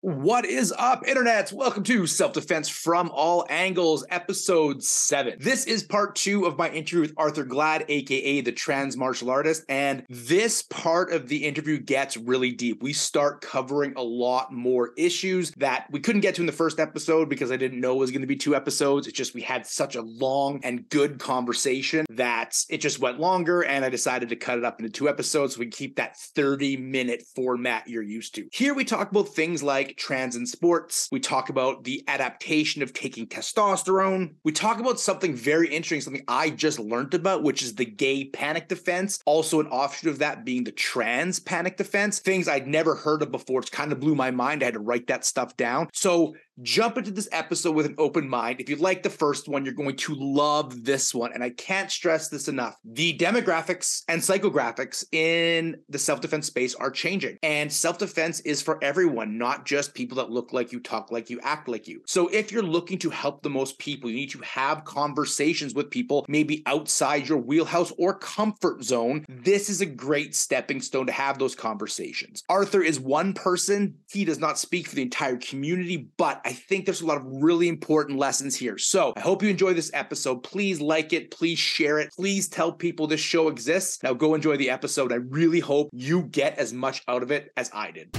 What is up, internets? Welcome to Self Defense from All Angles, episode seven. This is part two of my interview with Arthur Gladd, aka the trans martial artist. And this part of the interview gets really deep. We start covering a lot more issues that we couldn't get to in the first episode because I didn't know it was going to be two episodes. It's just we had such a long and good conversation that it just went longer. And I decided to cut it up into two episodes so we keep that 30 minute format you're used to. Here we talk about things like trans in sports. We talk about the adaptation of taking testosterone. We talk about something very interesting, something I just learned about, which is the gay panic defense. Also, an offshoot of that being the trans panic defense. Things I'd never heard of before. It's kind of blew my mind. I had to write that stuff down. So jump into this episode with an open mind. If you like the first one, you're going to love this one. And I can't stress this enough. The demographics and psychographics in the self defense space are changing, and self defense is for everyone, not just people that look like you, talk like you, act like you. So if you're looking to help the most people, you need to have conversations with people maybe outside your wheelhouse or comfort zone. This is a great stepping stone to have those conversations. Arthur is one person, he does not speak for the entire community, but I think there's a lot of really important lessons here. So I hope you enjoy this episode. Please like it. Please share it. Please tell people this show exists. Now go enjoy the episode. I really hope you get as much out of it as I did.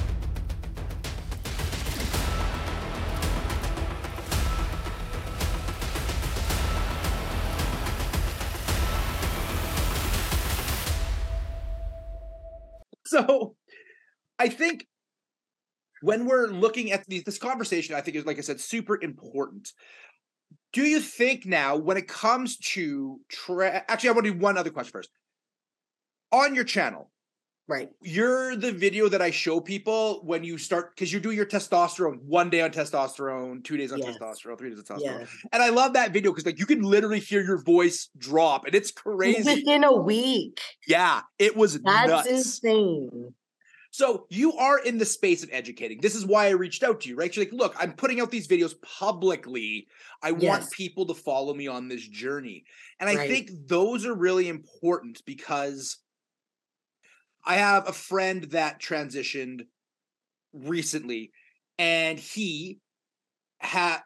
So I think when we're looking at this conversation, I think is like I said, super important. Do you think now, when it comes to tra- actually, I want to do one other question first. On your channel, Right. you're the video that I show people when you start because you do your testosterone one day on testosterone, two days on Yes. testosterone, three days on testosterone. Yeah. And I love that video because like you can literally hear your voice drop and it's crazy. Within a week. yeah, it was That's nuts. insane. So you are in the space of educating. This is why I reached out to you, right? You're like, look, I'm putting out these videos publicly. I want people to follow me on this journey. And I Right. think those are really important because I have a friend that transitioned recently and he had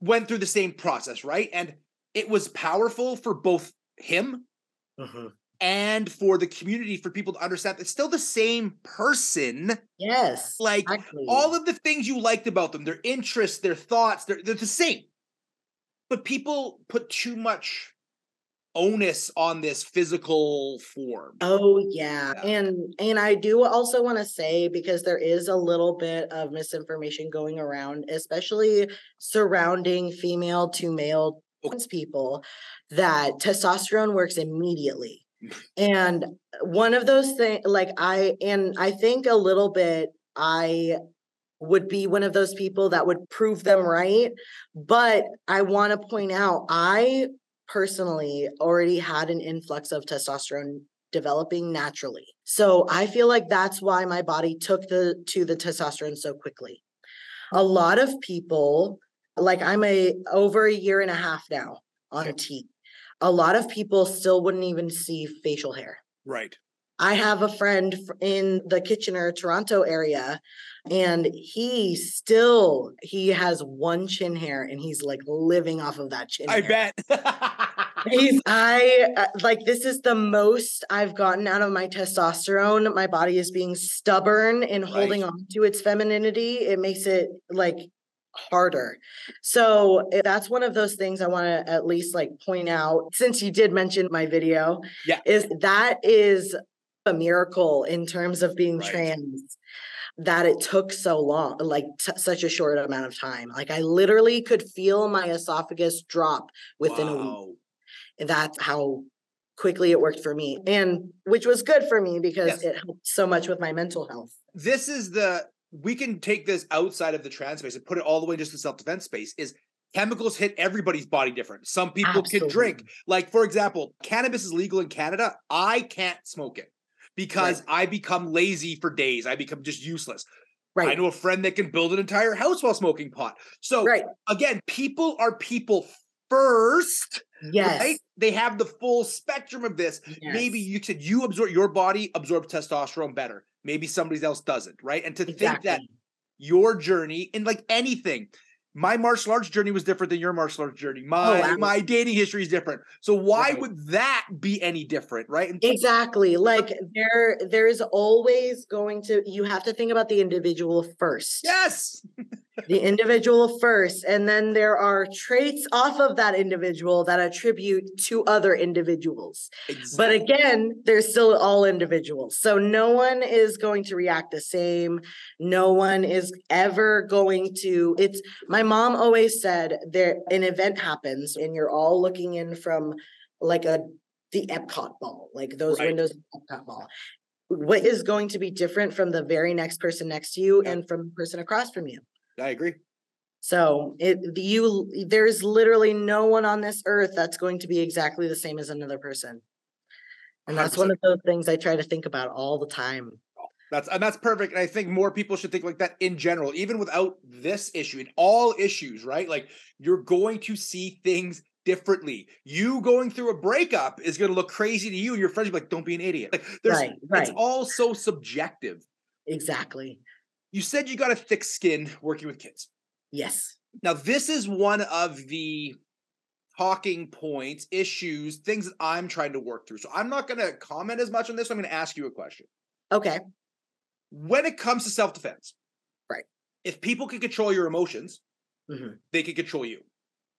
went through the same process, right? And it was powerful for both him Mhm. and for the community for people to understand it's still the same person Yes. like exactly. all of the things you liked about them their interests their thoughts they're, they're the same but people put too much onus on this physical form Oh yeah. Yeah. And and I do also want to say because there is a little bit of misinformation going around especially surrounding female to male Okay. trans people that testosterone works immediately. and one of those things like I and I think a little bit I would be one of those people that would prove them right but I want to point out I personally already had an influx of testosterone developing naturally. So I feel like that's why my body took the to the testosterone so quickly. A mm-hmm. lot of people like I'm a over a year and a half now on Okay. T. A lot of people still wouldn't even see facial hair. right I have a friend in the Kitchener, Toronto area, and he still he has one chin hair, and he's like living off of that chin. i hair. bet He's I uh, like this is the most I've gotten out of my testosterone. My body is being stubborn and holding Right. on to its femininity. It makes it like harder. So eh, that's one of those things I want to at least like point out since you did mention my video. Yeah. Is that is a miracle in terms of being Right. trans that it took so long like t- such a short amount of time. Like i literally could feel my esophagus drop within a week. And that's how quickly it worked for me and which was good for me because Yes. it helped so much with my mental health. This is the we can take this outside of the trans space and put it all the way just to self-defense space is chemicals hit everybody's body different. Some people can drink. Like for example cannabis is legal in canada. I can't smoke it because i become lazy for days. I become just useless. Right. i know a friend that can build an entire house while smoking pot. So right. again people are people first yes. right? They have the full spectrum of this. Maybe you said you absorb your body absorbs testosterone better. Maybe somebody else doesn't right? And to think that your journey in like anything. My martial arts journey was different than your martial arts journey. Oh, my wow. my dating history is different. So why Right. would that be any different, right? Exactly. Like there there is always going to you have to think about the individual first. yes, The individual first and then there are traits off of that individual that attribute to other individuals. But again, they're still all individuals. So no one is going to react the same. No one is ever going to it's my mom always said there an event happens and you're all looking in from like a the Epcot ball, like those Right. windows of Epcot ball. What is going to be different from the very next person next to you and from the person across from you? I agree. So it you there's literally no one on this earth that's going to be exactly the same as another person. And that's one 100%. of those things I try to think about all the time. That's and that's perfect. And I think more people should think like that in general, even without this issue, in all issues, right? Like you're going to see things differently. You going through a breakup is going to look crazy to you, and your friends be like, "Don't be an idiot." Like there's, Right, it's all so subjective. Exactly. You said you got a thick skin working with kids. Yes. Now, this is one of the talking points, issues, things that I'm trying to work through. So I'm not going to comment as much on this. I'm going to ask you a question. Okay. When it comes to self defense, Right. If people can control your emotions, Mhm. they can control you.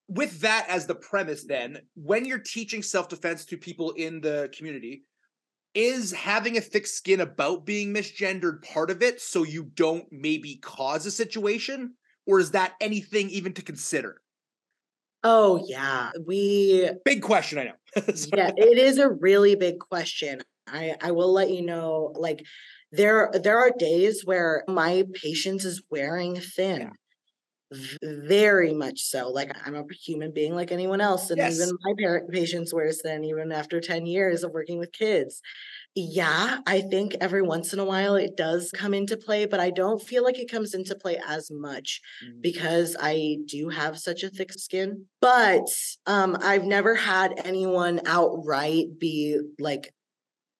With that as the premise, then, when you're teaching self defense to people in the community, is having a thick skin about being misgendered part of it so you don't maybe cause a situation? Or is that anything even to consider? Oh yeah. We Big question, I know. Yeah, it is a really big question. I I will let you know like there there are days where my patience is wearing thin. V- Very much so. Like I'm a human being like anyone else, and Yes. even my parent patience wears thin, even after 10 years of working with kids. Yeah, I think every once in a while it does come into play, but I don't feel like it comes into play as much Mm. because I do have such a thick skin. But um, I've never had anyone outright be like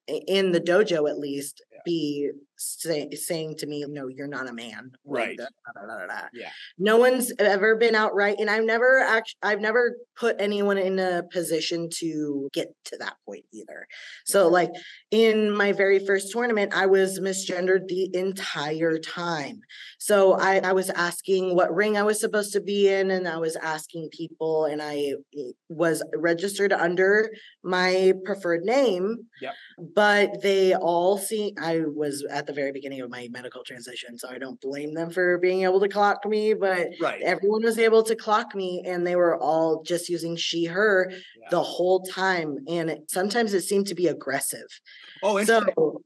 in the dojo at least be say, saying to me, "No, you're not a man." Right. da- da- da-. Yeah. No one's ever been outright, and I've never actually, I've never put anyone in a position to get to that point either. So, like in my very first tournament, I was misgendered the entire time. So I, I was asking what ring I was supposed to be in, and I was asking people, and I was registered under my preferred name. Yep. But they all see I was at the very beginning of my medical transition, so I don't blame them for being able to clock me, but Right. everyone was able to clock me and they were all just using she her Yeah. the whole time and it, sometimes it seemed to be aggressive Oh, so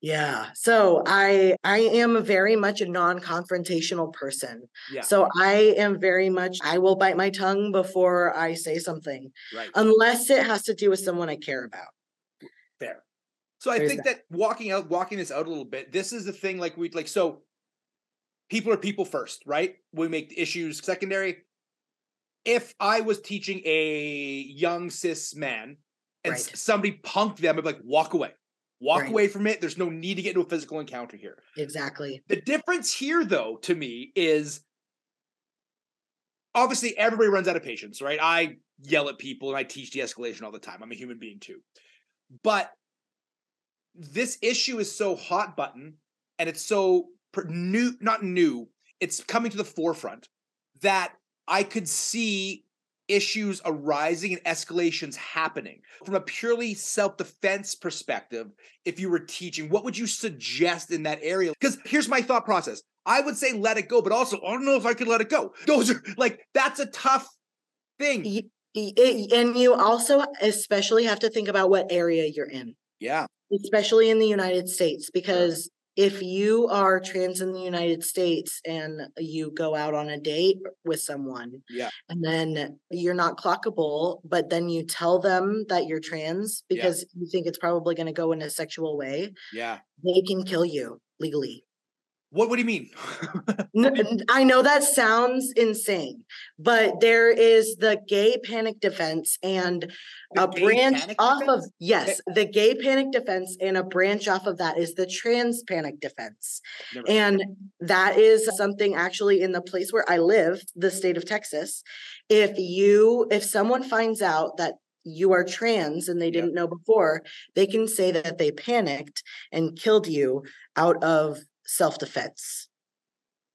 yeah so i i am very much a non-confrontational person yeah. so i am very much i will bite my tongue before i say something right. unless it has to do with someone i care about. So I There's think that. walking out, walking this out a little bit, this is the thing. Like we like so. People are people first, right? We make issues secondary. If I was teaching a young cis man and Right. somebody punked them, I'd be like, walk away, walk Right. away from it. There's no need to get into a physical encounter here. exactly The difference here, though, to me, is obviously everybody runs out of patience, right? I yell at people and I teach de escalation all the time. I'm a human being too. But this issue is so hot button and it's so new, not new, it's coming to the forefront that I could see issues arising and escalations happening. From a purely self-defense perspective if you were teaching what would you suggest in that area? Because here's my thought process. I would say let it go but also i don't know if i could let it go. Those are like that's a tough thing. And you also especially have to think about what area you're in yeah especially in the United States, because if you are trans in the United States and you go out on a date with someone yeah and then you're not clockable, but then you tell them that you're trans Yeah. because you think it's probably going to go in a sexual way, yeah they can kill you legally. What what do you mean? I know that sounds insane, but there is the gay panic defense and The a branch off defense? of yes, the gay panic defense and a branch off of that is the trans panic defense. Never- And that is something actually in the place where I live, the state of Texas. If you, if someone finds out that you are trans and they didn't know before, they can say that they panicked and killed you out of self-defense.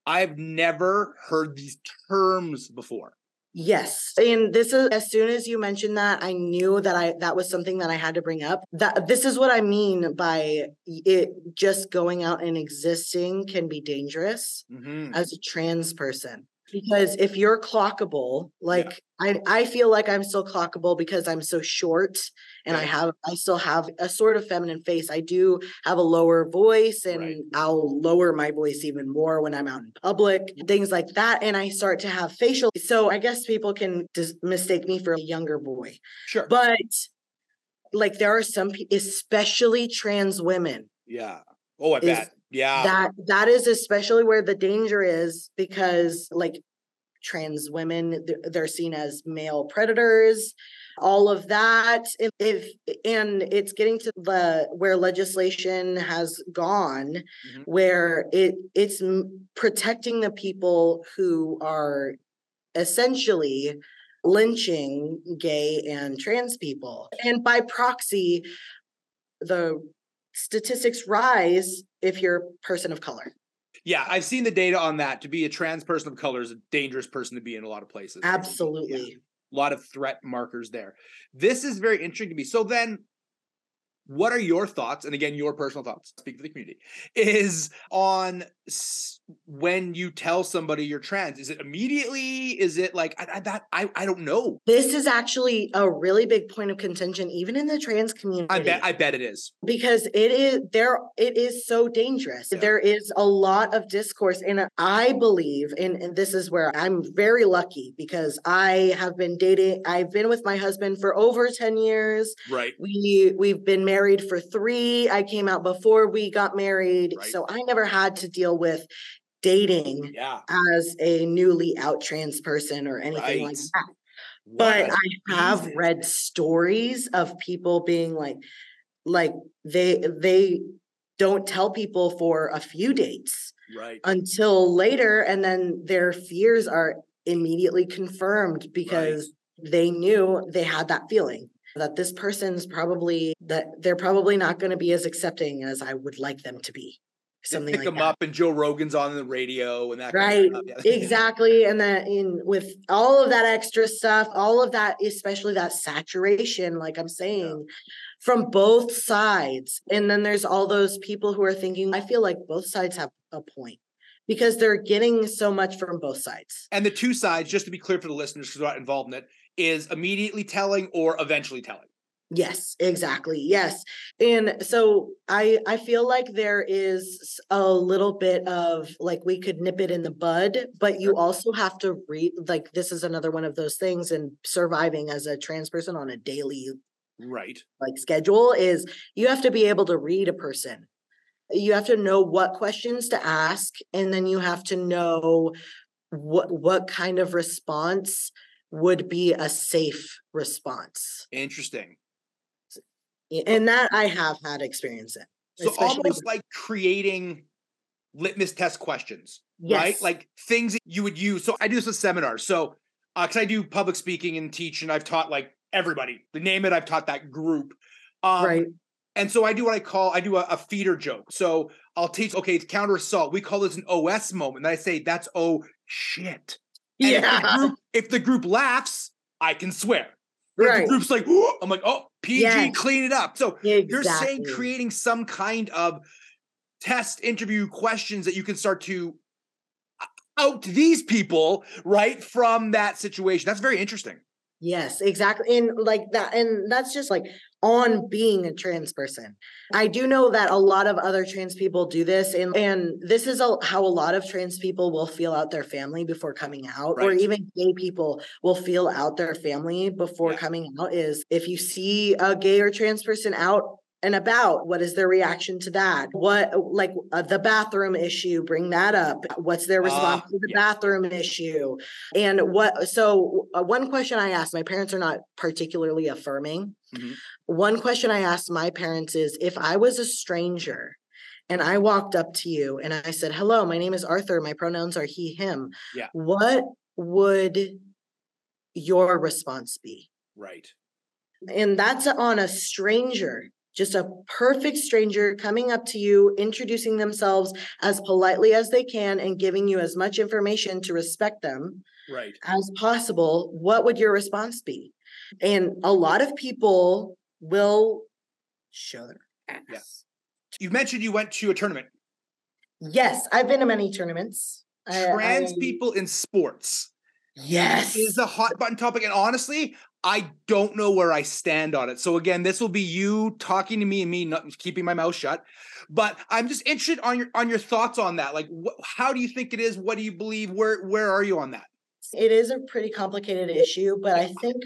I've never heard these terms before. Yes, and this is as soon as you mentioned that, I knew that I that was something that I had to bring up. That this is what I mean by it just going out and existing can be dangerous. Mhm. as a trans person. Because if you're clockable, like I, I feel like I'm still clockable because I'm so short and I have, I still have a sort of feminine face. I do have a lower voice and Right. I'll lower my voice even more when I'm out in public, things like that. And I start to have facial. So I guess people can just mistake me for a younger boy. Sure. But like there are some, pe- especially trans women yeah. Oh, I bet. Yeah. that that is especially where the danger is because like trans women they're, seen as male predators all of that if, if and it's getting to the where legislation has gone Mhm. where it it's protecting the people who are essentially lynching gay and trans people and by proxy the statistics rise if you're a person of color Yeah, I've seen the data on that. To be a trans person of color is a dangerous person to be in a lot of places. Yeah. absolutely A lot of threat markers there. This is very interesting to me. So then what are your thoughts and again your personal thoughts speak for the community is on s- when you tell somebody you're trans is it immediately? Is it like I, I, that I, I don't know. This is actually a really big point of contention even in the trans community i bet i bet it is. Because it is there it is so dangerous. Yeah. there is a lot of discourse and i believe and, and this is where i'm very lucky because i have been dating i've been with my husband for over 10 years. Right. We we've been married for three. I came out before we got married. Right. so i never had to deal with dating yeah as a newly out trans person or anything like Right. that What but I have reason. read stories of people being like, like they they don't tell people for a few dates right until later, and then their fears are immediately confirmed because they knew they had that feeling that this person's probably that they're probably not going to be as accepting as I would like them to be. Something pick like them that. up and joe rogan's on the radio and that kind Right, of stuff. Yeah. exactly. And that in with all of that extra stuff, all of that, especially that saturation, like I'm saying, from both sides. And then there's all those people who are thinking, I feel like both sides have a point because they're getting so much from both sides. and the two sides just to be clear for the listeners who are not involved in it is immediately telling or eventually telling Yes, exactly. Yes. And so I I feel like there is a little bit of like we could nip it in the bud, but you also have to read like this is another one of those things and surviving as a trans person on a daily right like schedule is you have to be able to read a person. You have to know what questions to ask and then you have to know what what kind of response would be a safe response. interesting And that I have had experience in. So almost with- like creating litmus test questions, right? Like things that you would use. So I do this with seminars. So because I do public speaking and teach, and I've taught like everybody. The name it, I've taught that group. Um, right. And so I do what I call I do a, a feeder joke. So I'll teach. Okay, it's counter assault. We call this an OS moment. And I say that's oh shit. And if the Yeah. group- if the group laughs, I can swear. Right. the group's like, I'm like, oh, PG, Yes. clean it up. So you're saying creating some kind of test interview questions that you can start to out these people right from that situation. That's very interesting. Yes, exactly. And like that, and that's just like on being a trans person. I do know that a lot of other trans people do this, and and this is a, how a lot of trans people will feel out their family before coming out, or even gay people will feel out their family before Yeah. coming out. Is if you see a gay or trans person out and about what is their reaction to that what like uh, the bathroom issue bring that up what's their response Ah, to the yeah. bathroom issue and what so uh, one question i asked my parents are not particularly affirming Mhm. one question i asked my parents is if i was a stranger and i walked up to you and i said hello my name is arthur my pronouns are he him Yeah. what would your response be Right. and that's on a stranger just a perfect stranger coming up to you introducing themselves as politely as they can and giving you as much information to respect them Right. as possible what would your response be and a lot of people will show their ass Yeah. You mentioned you went to a tournament. yes i've been to many tournaments I- Trans I- people in sports yes is a hot button topic. And honestly, I don't know where I stand on it. So again, this will be you talking to me and me not keeping my mouth shut. But I'm just interested on your on your thoughts on that. Like, wh- how do you think it is? What do you believe? Where where are you on that? it is a pretty complicated issue, but I think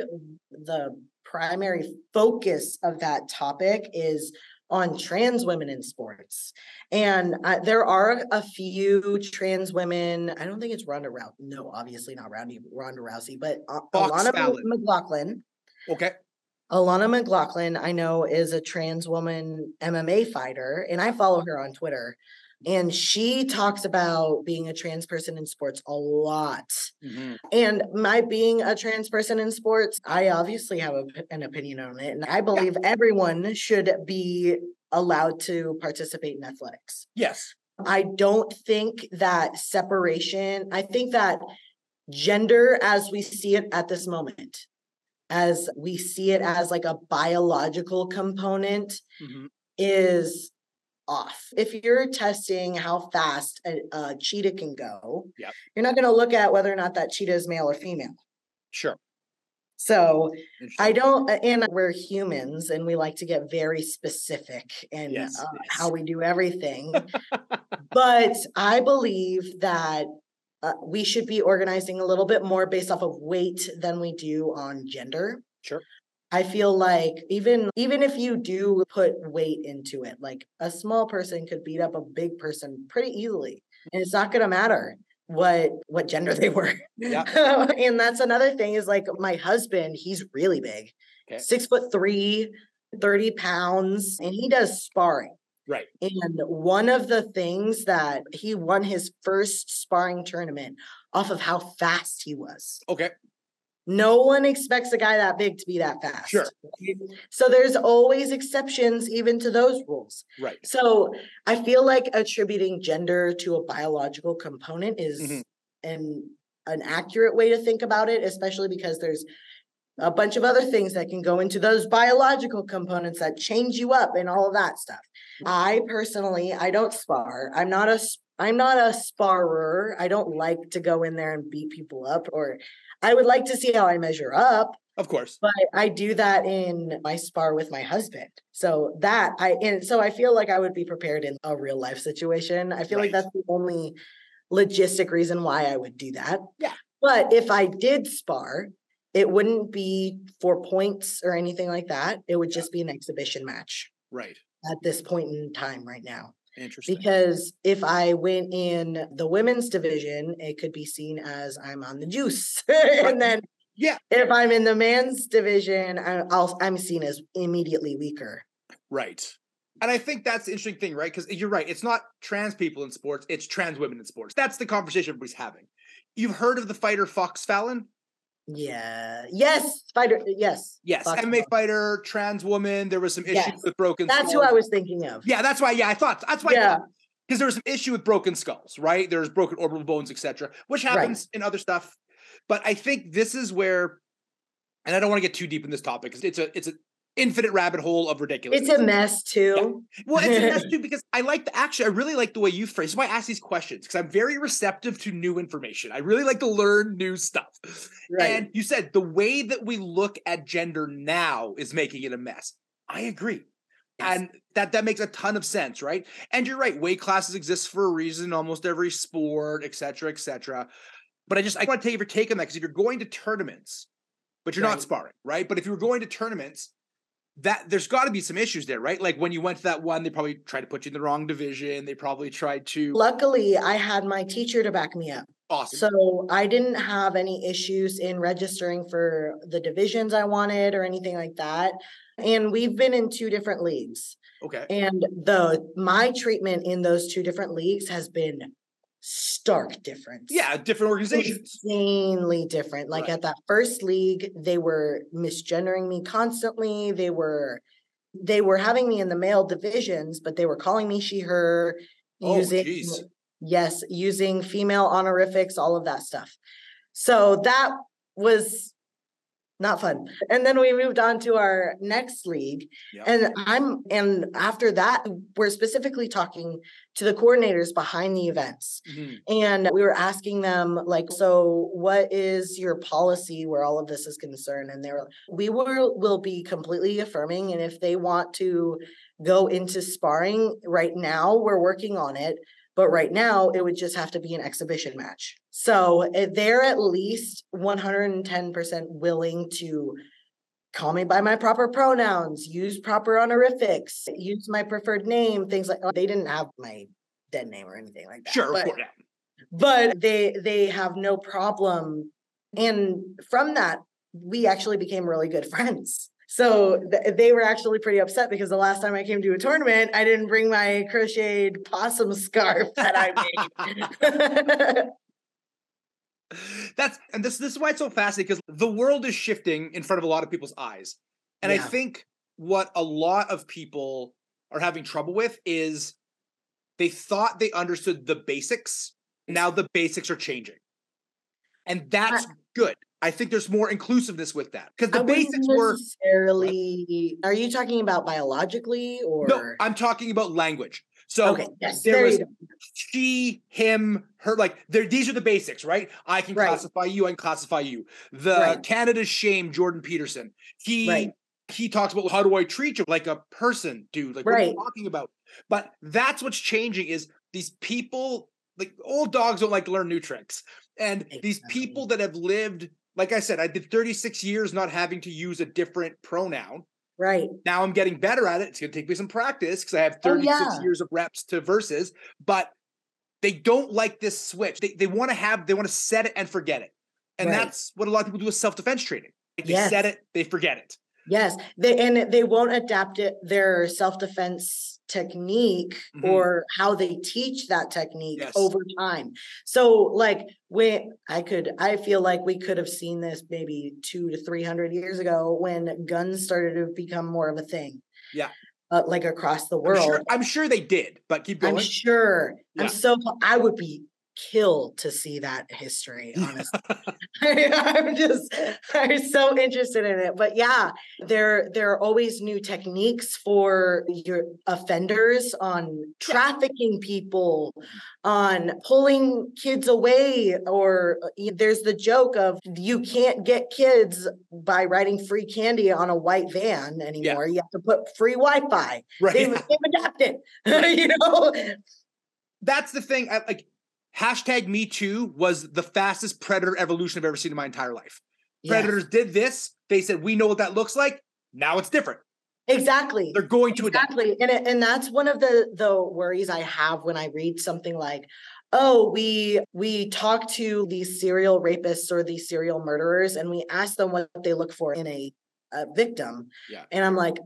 the primary focus of that topic is on trans women in sports. And uh, there are a few trans women. I don't think it's Ronda Rousey. No, obviously not Ronda, Ronda Rousey, but uh, Alana. McLaughlin. Okay. Alana McLaughlin, I know, is a trans woman MMA fighter, and I follow her on Twitter. And she talks about being a trans person in sports a lot. Mhm. And my being a trans person in sports, I obviously have a, an opinion on it. And I believe everyone should be allowed to participate in athletics. Yes. I don't think that separation, I think that gender as we see it at this moment, as we see it as like a biological component, Mhm. is off. If you're testing how fast a, a cheetah can go, Yep. you're not going to look at whether or not that cheetah is male or female. Sure. So I don't, and we're humans and we like to get very specific in Yes, uh, yes. how we do everything. but I believe that uh, we should be organizing a little bit more based off of weight than we do on gender. Sure. I feel like even even if you do put weight into it, like a small person could beat up a big person pretty easily, and it's not going to matter what what gender they were. Yeah. and that's another thing is like my husband, he's really big, Okay. six foot three, 30 pounds, and he does sparring. Right. And one of the things that he won his first sparring tournament off of how fast he was. Okay. No one expects a guy that big to be that fast. Sure. So there's always exceptions even to those rules. Right. So I feel like attributing gender to a biological component is Mhm. an an accurate way to think about it, especially because there's a bunch of other things that can go into those biological components that change you up and all of that stuff. I personally, I don't spar. I'm not a I'm not a sparrer. I don't like to go in there and beat people up or I would like to see how I measure up, Of course. but I do that in my spar with my husband. So that I and so I feel like I would be prepared in a real life situation. I feel like that's the only logistic reason why I would do that. Yeah. But if I did spar, it wouldn't be for points or anything like that. It would just be an exhibition match Right. at this point in time right now. Interesting. Because if I went in the women's division, it could be seen as I'm on the juice. and then yeah. if I'm in the men's division, I- I'll, I'm seen as immediately weaker. Right. And I think that's the interesting thing, right? Because you're right. It's not trans people in sports, it's trans women in sports. That's the conversation everybody's having. You've heard of the fighter Fox Fallon? Yeah. Yes. Fighter. Yes. Yes. Fox MMA fighter, trans woman. There was some issues Yes. with broken That's who. I was thinking of. Yeah, that's why. Yeah, I thought that's why. Yeah. Because there was some issue with broken skulls, right? There's broken orbital bones, etc., which Right. happens in other stuff. But I think this is where, and I don't want to get too deep in this topic because it's a it's an infinite rabbit hole of ridiculous. It's a mess too. Well, it's a mess too because I like the actually I really like the way you phrase. Why I ask these questions because I'm very receptive to new information. I really like to learn new stuff. Right. And you said the way that we look at gender now is making it a mess. I agree. Yes. And that that makes a ton of sense, right? And you're right, weight classes exist for a reason in almost every sport, et cetera, et cetera. But I just I want to take your take on that because if you're going to tournaments, but you're not sparring, right? But if you were going to tournaments, that there's got to be some issues there, right? Like when you went to that one, they probably tried to put you in the wrong division. They probably tried to. Luckily, I had my teacher to back me up. Awesome. So I didn't have any issues in registering for the divisions I wanted or anything like that. And we've been in two different leagues. okay. And the my treatment in those two different leagues has been stark difference. Yeah, different organizations. Insanely different. Like Right. at that first league, they were misgendering me constantly. They were they were having me in the male divisions, but they were calling me she her Oh, using geez. yes, using female honorifics, all of that stuff. So that was not fun. And then we moved on to our next league. And I'm and after that, we're specifically talking to the coordinators behind the events. Mhm. And we were asking them, like, so what is your policy where all of this is concerned? And they were, we will will be completely affirming. And if they want to go into sparring right now, we're working on it. But right now, it would just have to be an exhibition match. So eh, they're at least 110% willing to call me by my proper pronouns, use proper honorifics, use my preferred name, things like they didn't have my dead name or anything like that. Sure, but, of course. yeah. but they they have no problem. And from that, we actually became really good friends. So th- they were actually pretty upset because the last time I came to a tournament, I didn't bring my crocheted possum scarf that I made. That's and this this is why it's so fascinating because the world is shifting in front of a lot of people's eyes. And I think what a lot of people are having trouble with is they thought they understood the basics. Now the basics are changing. And that's good. I think there's more inclusiveness with that because the I basics were necessarily. Are you talking about biologically or? no, I'm talking about language. So okay, yes, there there was she, him, her, like there, these are the basics, right? I can Right. classify you, I can classify you. The Right. Canada's shame, Jordan Peterson. He Right. he talks about how do I treat you like a person, dude? Like what are you talking about? But that's what's changing is these people, like old dogs don't like to learn new tricks. And these people that have lived, like I said, I did 36 years not having to use a different pronoun. Right. Now I'm getting better at it. It's going to take me some practice because I have Oh, 36 yeah. years of reps to verses, but they don't like this switch. They, they want to have, they want to set it and forget it. And Right. that's what a lot of people do with self defense training. Like, They set it, they forget it. Yes, they and they won't adapt it their self-defense technique Mhm. or how they teach that technique Yes. over time. So like when I could I feel like we could have seen this maybe 2 to 300 years ago when guns started to become more of a thing. Yeah. Uh, like across the I'm world. sure, I'm sure they did, but keep going. I'm sure. Yeah. I'm so I would be killed to see that history, honestly. I'm just I'm so interested in it. But yeah, there there are always new techniques for your offenders on trafficking people, on pulling kids away, or uh, there's the joke of you can't get kids by writing free candy on a white van anymore. You have to put free Wi-Fi. right. They've, they've adapted, you know. That's the thing. I, like hashtag me too was the fastest predator evolution I've ever seen in my entire life. Yes, Predators did this. They said, we know what that looks like. Now it's different. exactly. They're going to adapt. Exactly. And it, and that's one of the the worries I have when I read something like, oh, we we talk to these serial rapists or these serial murderers and we ask them what they look for in a, a victim. Yeah. And I'm like,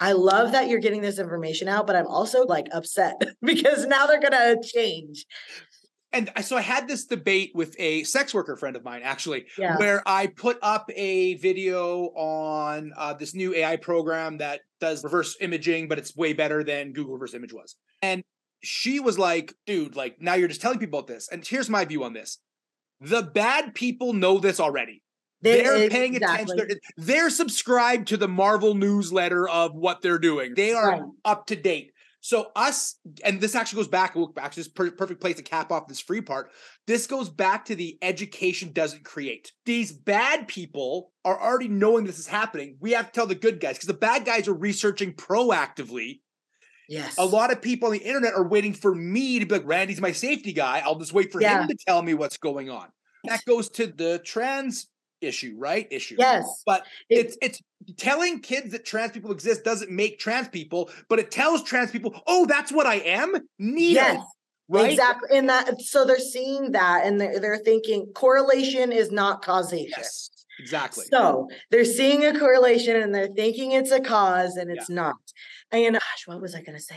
I love that you're getting this information out, but I'm also like upset because now they're gonna change. And I- so I had this debate with a sex worker friend of mine, actually, Yeah. where I put up a video on uh, this new AI program that does reverse imaging, but it's way better than Google reverse image was. And she was like, dude, like now you're just telling people about this. And here's my view on this. The bad people know this already. They- They're paying exactly. attention. They're, they're subscribed to the Marvel newsletter of what they're doing. They are Right. up to date. So us, and this actually goes back. Look back to this per- perfect place to cap off this free part. This goes back to the education doesn't create. These bad people are already knowing this is happening. We have to tell the good guys because the bad guys are researching proactively. Yes. A lot of people on the internet are waiting for me to be like, Randy's my safety guy. I'll just wait for Yeah. him to tell me what's going on. That goes to the trans issue, right? Issue. Yes. But It- it's it's telling kids that trans people exist doesn't make trans people, but it tells trans people, oh, that's what I am. Neat. Yes. Right. Exactly. And that so they're seeing that and they're they're thinking correlation is not causation. Yes. Exactly. So they're seeing a correlation and they're thinking it's a cause and it's not. And gosh, what was I gonna say?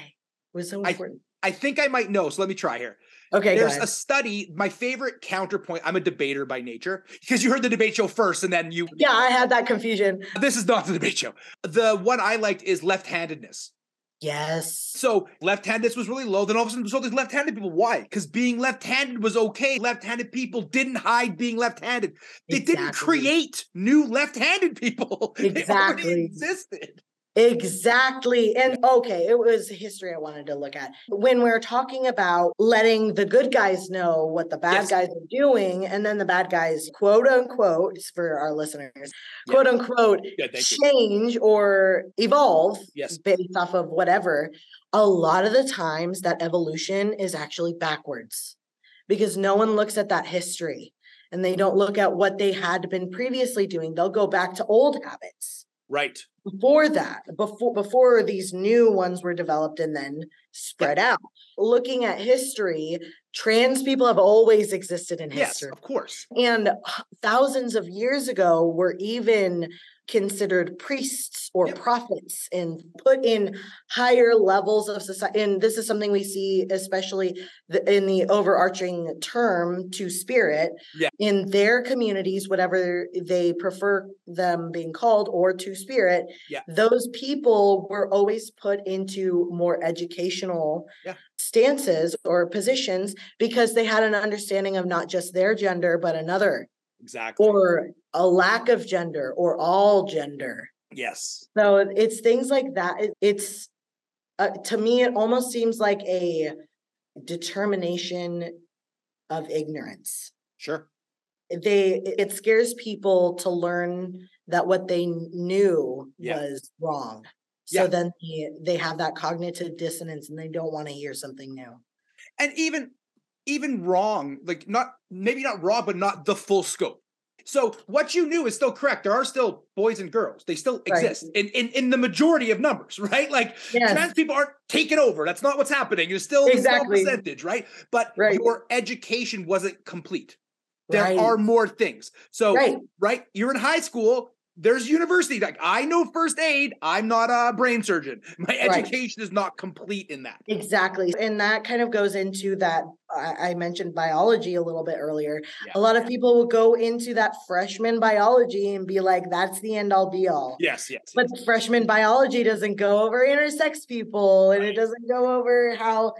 It was so I- important. I think I might know. So let me try here. Okay, There's a study. My favorite counterpoint. I'm a debater by nature because you heard the debate show first, and then you. yeah, I had that confusion. This is not the debate show. The one I liked is left-handedness. Yes. So left-handedness was really low. Then all of a sudden, so there's left-handed people. Why? Because being left-handed was okay. Left-handed people didn't hide being left-handed. They didn't create new left-handed people. Exactly. existed. Exactly. And okay, it was history I wanted to look at. When we're talking about letting the good guys know what the bad Yes. guys are doing, and then the bad guys, quote unquote, for our listeners, Yeah. quote unquote, Yeah, thank you. change or evolve Yes. based off of whatever, a lot of the times that evolution is actually backwards because no one looks at that history and they don't look at what they had been previously doing. They'll go back to old habits Right. before that before before these new ones were developed and then spread out looking at history trans people have always existed in Yes, history of course. and thousands of years ago were even considered priests or Yep. prophets and put in higher levels of society and this is something we see especially the, in the overarching term two spirit Yeah. in their communities whatever they prefer them being called or two spirit Yeah. those people were always put into more educational Yeah. stances or positions because they had an understanding of not just their gender but another Exactly. or a lack of gender or all gender yes. so it's things like that It- it's uh, to me it almost seems like a determination of ignorance Sure. they it scares people to learn that what they knew Yeah. was wrong so Yeah. then they, they have that cognitive dissonance and they don't want to hear something new and even even wrong like not maybe not raw, but not the full scope. So what you knew is still correct. There are still boys and girls. They still Right. exist in, in in the majority of numbers right? Like yes. trans people aren't taking over. That's not what's happening. It's still a small Exactly. percentage right? But Right. your education wasn't complete. There right, are more things. So right. right you're in high school there's university like i know first aid i'm not a brain surgeon my Right. education is not complete in that Exactly. And that kind of goes into that. I, mentioned biology a little bit earlier. Yeah. A lot of people will go into that freshman biology and be like, that's the end all be all. yes yes But freshman biology doesn't go over intersex people and it doesn't go over how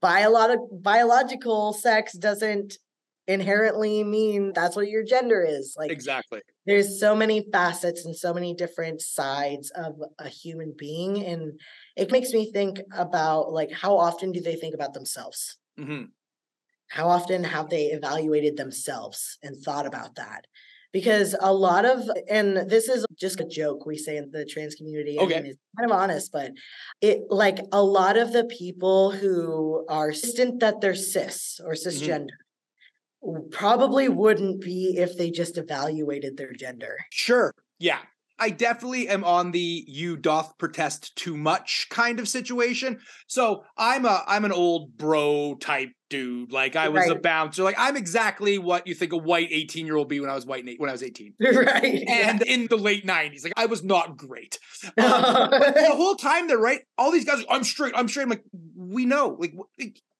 biological biological sex doesn't inherently mean that's what your gender is. Like exactly there's so many facets and so many different sides of a human being and it makes me think about like how often do they think about themselves? Hmm how often have they evaluated themselves and thought about that? Because a lot of and this is just a joke we say in the trans community I Okay. mean, it's kind of honest but it like a lot of the people who are insistent that they're cis or cisgender w- probably wouldn't be if they just evaluated their gender Sure. Yeah. I definitely am on the you doth protest too much kind of situation. So I'm a I'm an old bro type dude. Like I was a bouncer. Like I'm exactly what you think a white 18 year old be when I was white and eight- when I was 18. right And in the late 90s, like I was not great. Um, but the whole time they're right. All these guys, I'm straight. I'm straight. I'm like, we know. Like,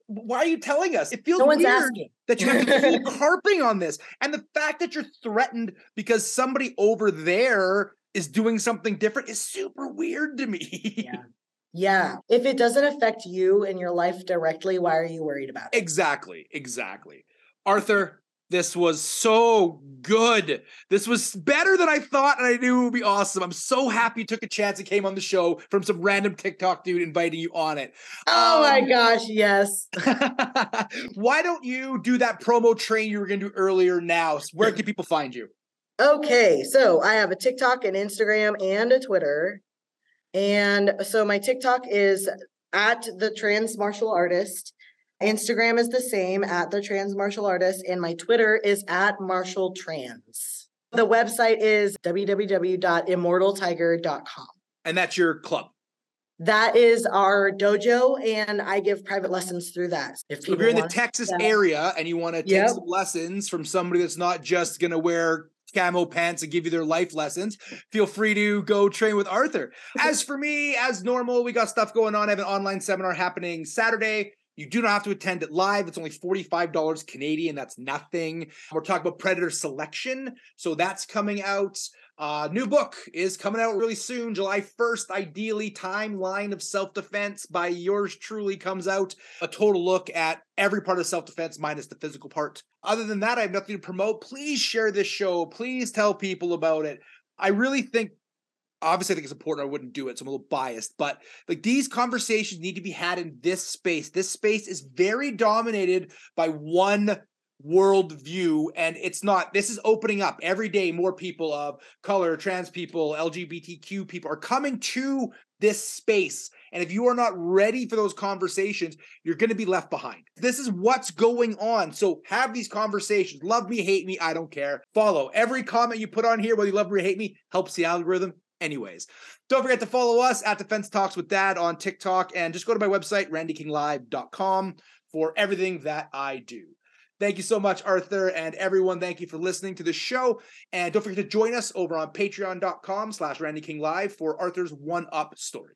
why are you telling us? It feels no weird asking that you have to keep harping on this. And the fact that you're threatened because somebody over there is doing something different is super weird to me. yeah yeah if it doesn't affect you and your life directly why are you worried about it exactly. Exactly. Arthur, this was so good. This was better than I thought, and I knew it would be awesome. I'm so happy you took a chance and came on the show from some random TikTok dude inviting you on it. oh my Um, gosh yes Why don't you do that promo train you were going to do earlier now? Where can people find you? Okay, so I have a TikTok, an Instagram, and a Twitter. And so my TikTok is at the trans martial artist. Instagram is the same at the trans martial artist, and my Twitter is at martial trans. The website is www.immortaltiger.com. And that's your club. That is our dojo, and I give private lessons through that. If, if you're in the Texas that. area and you want to take yep. some lessons from somebody that's not just going to wear camo pants and give you their life lessons, feel free to go train with Arthur. As for me, as normal, we got stuff going on. I have an online seminar happening Saturday. You do not have to attend it live. It's only $45 Canadian. That's nothing. We're talking about predator selection. So that's coming out. Uh, new book is coming out really soon, July 1st. Ideally, timeline of self defense by yours truly comes out. A total look at every part of self defense minus the physical part. Other than that, I have nothing to promote. Please share this show. Please tell people about it. I really think obviously I think it's important. I wouldn't do it, so I'm a little biased. But like these conversations need to be had in this space. This space is very dominated by one worldview and it's not this is opening up every day more people of color trans people lgbtq people are coming to this space and if you are not ready for those conversations you're going to be left behind this is what's going on so have these conversations love me hate me i don't care follow every comment you put on here whether you love me or hate me helps the algorithm anyways don't forget to follow us at defense talks with dad on tiktok and just go to my website randykinglive.com for everything that i do Thank you so much, Arthur, and everyone. Thank you for listening to the show. And don't forget to join us over on patreon.com slash Randy King Live for Arthur's One Up story.